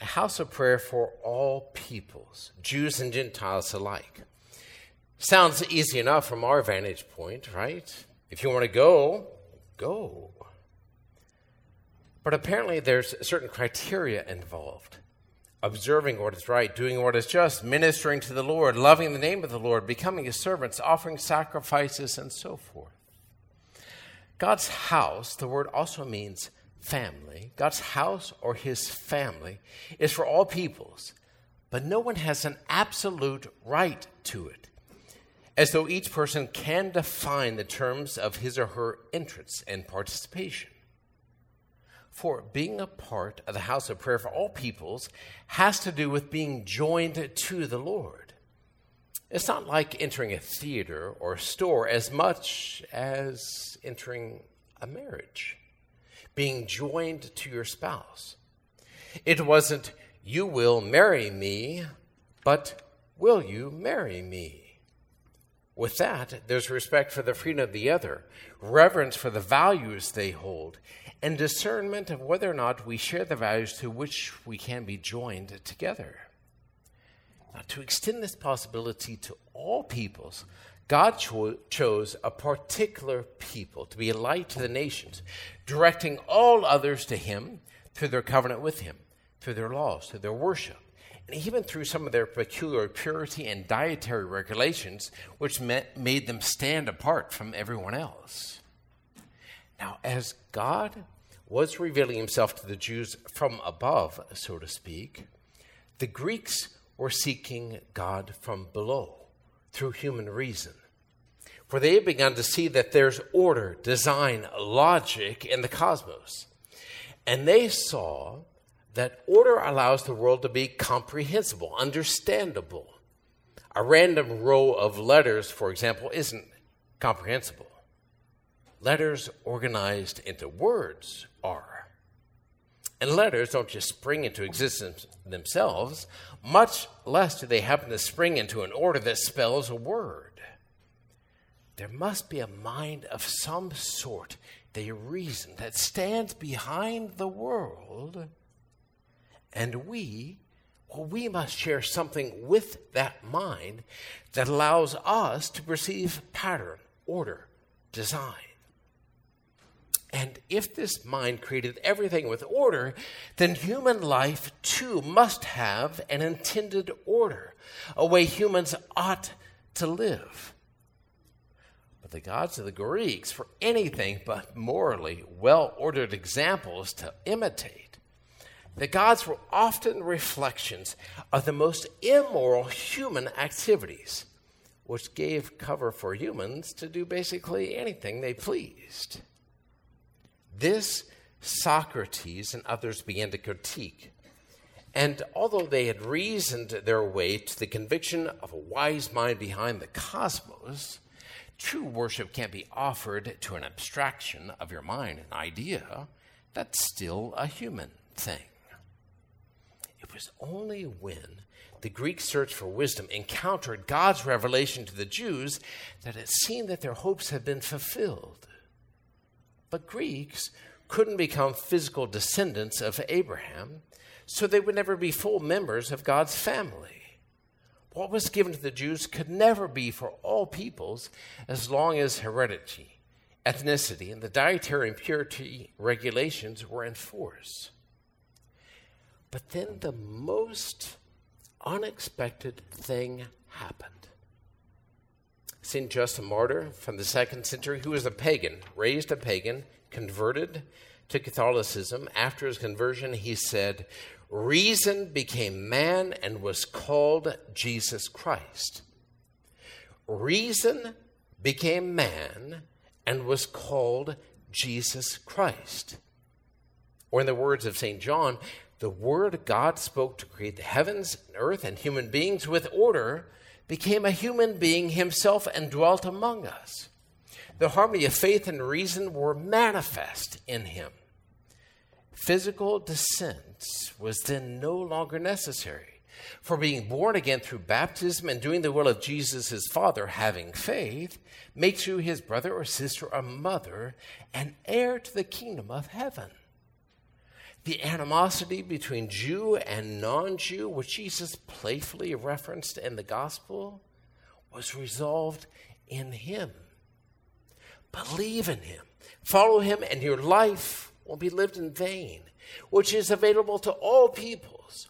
a house of prayer for all peoples, Jews and Gentiles alike. Sounds easy enough from our vantage point, right? If you want to go, go. But apparently, there's certain criteria involved observing what is right, doing what is just, ministering to the Lord, loving the name of the Lord, becoming his servants, offering sacrifices, and so forth. God's house, the word also means family. God's house or his family is for all peoples, but no one has an absolute right to it, as though each person can define the terms of his or her entrance and participation. For being a part of the house of prayer for all peoples has to do with being joined to the Lord. It's not like entering a theater or a store as much as entering a marriage, being joined to your spouse. It wasn't, you will marry me, but will you marry me? With that, there's respect for the freedom of the other, reverence for the values they hold, and discernment of whether or not we share the values to which we can be joined together. Now, to extend this possibility to all peoples, God cho- chose a particular people to be a light to the nations, directing all others to Him through their covenant with Him, through their laws, through their worship, and even through some of their peculiar purity and dietary regulations, which met, made them stand apart from everyone else. Now, as God was revealing himself to the Jews from above, so to speak, the Greeks were seeking God from below through human reason. For they had begun to see that there's order, design, logic in the cosmos. And they saw that order allows the world to be comprehensible, understandable. A random row of letters, for example, isn't comprehensible. Letters organized into words are. And letters don't just spring into existence themselves, much less do they happen to spring into an order that spells a word. There must be a mind of some sort, the reason that stands behind the world, and we, well, we must share something with that mind that allows us to perceive pattern, order, design. And if this mind created everything with order, then human life too must have an intended order, a way humans ought to live. But the gods of the Greeks were anything but morally well ordered examples to imitate. The gods were often reflections of the most immoral human activities, which gave cover for humans to do basically anything they pleased. This Socrates and others began to critique. And although they had reasoned their way to the conviction of a wise mind behind the cosmos, true worship can't be offered to an abstraction of your mind, an idea. That's still a human thing. It was only when the Greek search for wisdom encountered God's revelation to the Jews that it seemed that their hopes had been fulfilled. But Greeks couldn't become physical descendants of Abraham, so they would never be full members of God's family. What was given to the Jews could never be for all peoples as long as heredity, ethnicity, and the dietary and purity regulations were in force. But then the most unexpected thing happened. St. Justin Martyr from the second century, who was a pagan, raised a pagan, converted to Catholicism. After his conversion, he said, Reason became man and was called Jesus Christ. Reason became man and was called Jesus Christ. Or, in the words of St. John, the word God spoke to create the heavens and earth and human beings with order became a human being himself and dwelt among us. The harmony of faith and reason were manifest in him. Physical descent was then no longer necessary. For being born again through baptism and doing the will of Jesus his Father, having faith, makes you his brother or sister or mother and heir to the kingdom of heaven. The animosity between Jew and non Jew, which Jesus playfully referenced in the gospel, was resolved in Him. Believe in Him, follow Him, and your life won't be lived in vain, which is available to all peoples,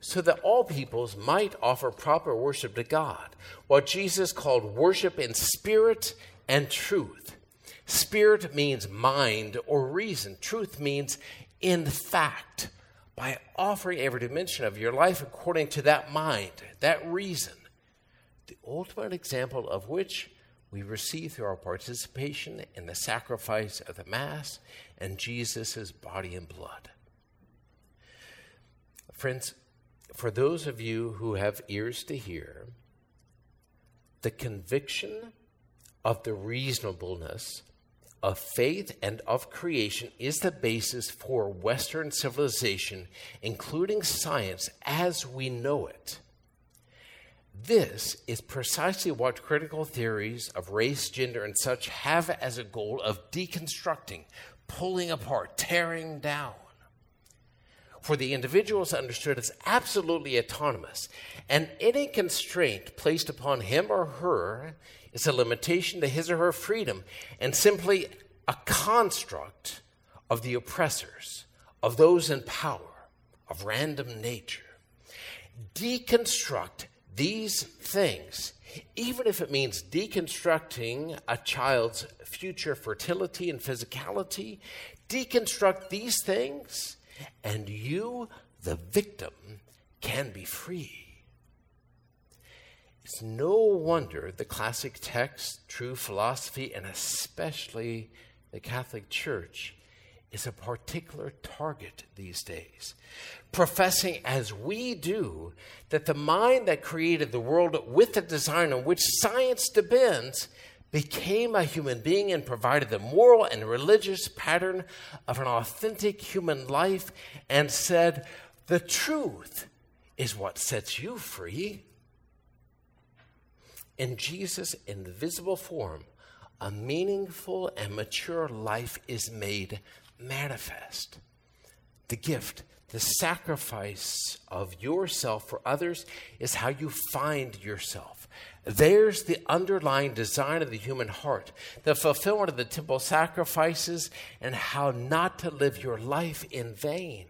so that all peoples might offer proper worship to God, what Jesus called worship in spirit and truth. Spirit means mind or reason, truth means in fact, by offering every dimension of your life according to that mind, that reason, the ultimate example of which we receive through our participation in the sacrifice of the Mass and Jesus' body and blood. Friends, for those of you who have ears to hear, the conviction of the reasonableness of faith and of creation is the basis for Western civilization, including science as we know it. This is precisely what critical theories of race, gender, and such have as a goal of deconstructing, pulling apart, tearing down. For the individual is understood as absolutely autonomous, and any constraint placed upon him or her is a limitation to his or her freedom and simply a construct of the oppressors, of those in power, of random nature. Deconstruct these things, even if it means deconstructing a child's future fertility and physicality, deconstruct these things, and you, the victim, can be free. It's no wonder the classic text, true philosophy, and especially the Catholic Church is a particular target these days. Professing as we do that the mind that created the world with the design on which science depends became a human being and provided the moral and religious pattern of an authentic human life and said, The truth is what sets you free. In Jesus' invisible form, a meaningful and mature life is made manifest. The gift, the sacrifice of yourself for others is how you find yourself. There's the underlying design of the human heart, the fulfillment of the temple sacrifices, and how not to live your life in vain.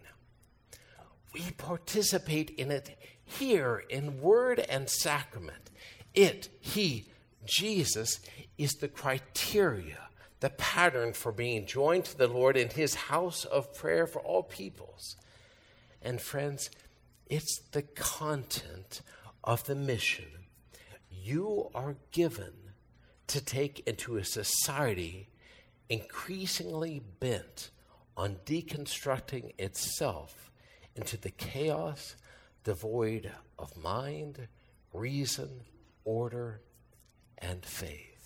We participate in it here in word and sacrament. It, He, Jesus, is the criteria, the pattern for being joined to the Lord in His house of prayer for all peoples. And friends, it's the content of the mission you are given to take into a society increasingly bent on deconstructing itself into the chaos devoid of mind, reason, order, and faith.